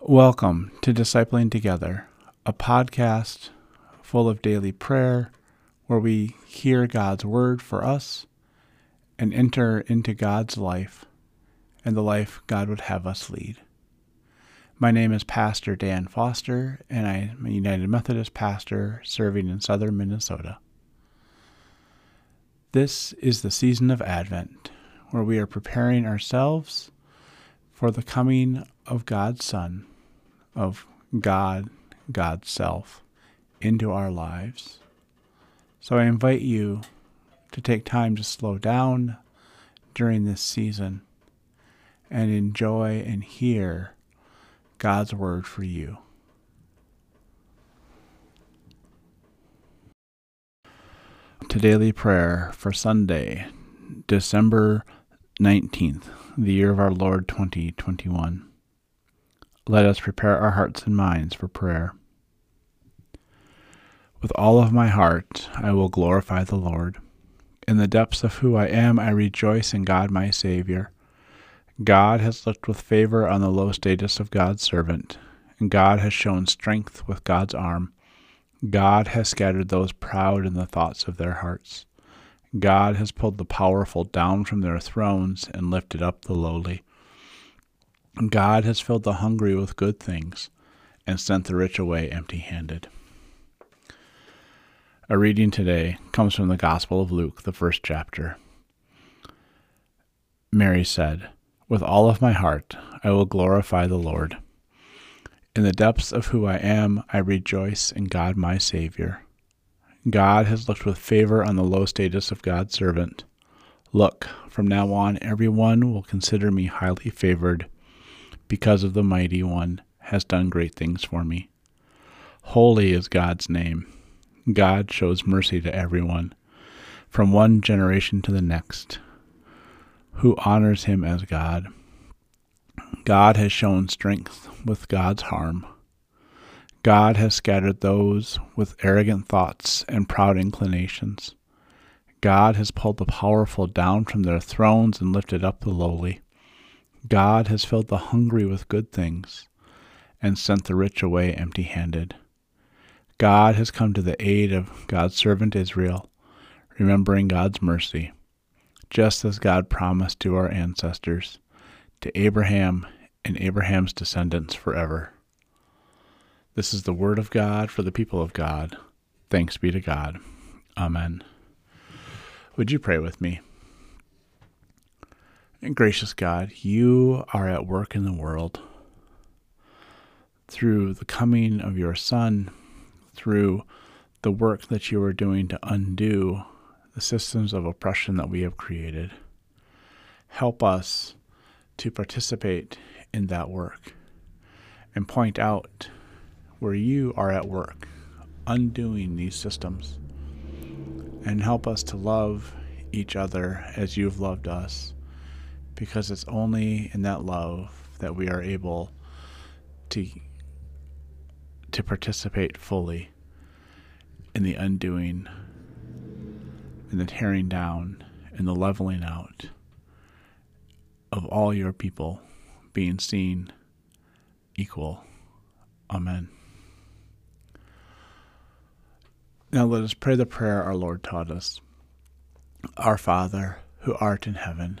Welcome to Discipling Together, a podcast full of daily prayer where we hear God's word for us and enter into God's life and the life God would have us lead. My name is Pastor Dan Foster, and I am a United Methodist pastor serving in southern Minnesota. This is the season of Advent, where we are preparing ourselves for the coming of God's Son, of God, God's self, into our lives. So I invite you to take time to slow down during this season and enjoy and hear God's word for you. To daily prayer for Sunday, December 19th, the year of our Lord 2021. Let us prepare our hearts and minds for prayer. With all of my heart, I will glorify the Lord. In the depths of who I am, I rejoice in God my Savior. God has looked with favor on the low status of God's servant, and God has shown strength with God's arm. God has scattered those proud in the thoughts of their hearts. God has pulled the powerful down from their thrones and lifted up the lowly. God has filled the hungry with good things and sent the rich away empty handed. A reading today comes from the Gospel of Luke, the first chapter. Mary said, With all of my heart I will glorify the Lord. In the depths of who I am, I rejoice in God my Savior. God has looked with favor on the low status of God's servant. Look, from now on, everyone will consider me highly favored because of the mighty one has done great things for me. Holy is God's name. God shows mercy to everyone, from one generation to the next, who honors him as God. God has shown strength with God's harm. God has scattered those with arrogant thoughts and proud inclinations. God has pulled the powerful down from their thrones and lifted up the lowly. God has filled the hungry with good things and sent the rich away empty handed. God has come to the aid of God's servant Israel, remembering God's mercy, just as God promised to our ancestors, to Abraham and Abraham's descendants forever. This is the word of God for the people of God. Thanks be to God. Amen. Would you pray with me? And gracious God, you are at work in the world. Through the coming of your Son, through the work that you are doing to undo the systems of oppression that we have created. Help us to participate in that work and point out where you are at work undoing these systems and help us to love each other as you've loved us because it's only in that love that we are able to to participate fully in the undoing and the tearing down and the leveling out of all your people being seen equal. Amen. Now let us pray the prayer our Lord taught us. Our Father, who art in heaven,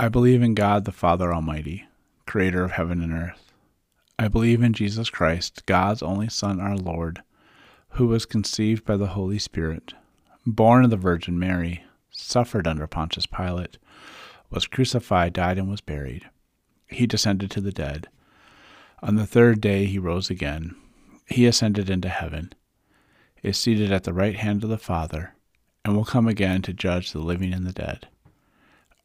I believe in God the Father Almighty, creator of heaven and earth. I believe in Jesus Christ, God's only Son, our Lord, who was conceived by the Holy Spirit, born of the Virgin Mary, suffered under Pontius Pilate, was crucified, died, and was buried. He descended to the dead. On the third day he rose again. He ascended into heaven, is seated at the right hand of the Father, and will come again to judge the living and the dead.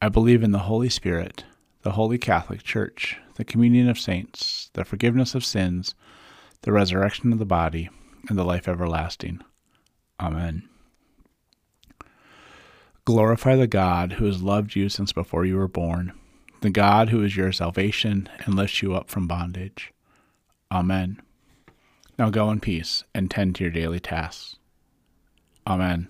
I believe in the Holy Spirit, the Holy Catholic Church, the communion of saints the forgiveness of sins, the resurrection of the body, and the life everlasting. Amen. Glorify the God who has loved you since before you were born, the God who is your salvation and lifts you up from bondage. Amen. Now go in peace and tend to your daily tasks. Amen.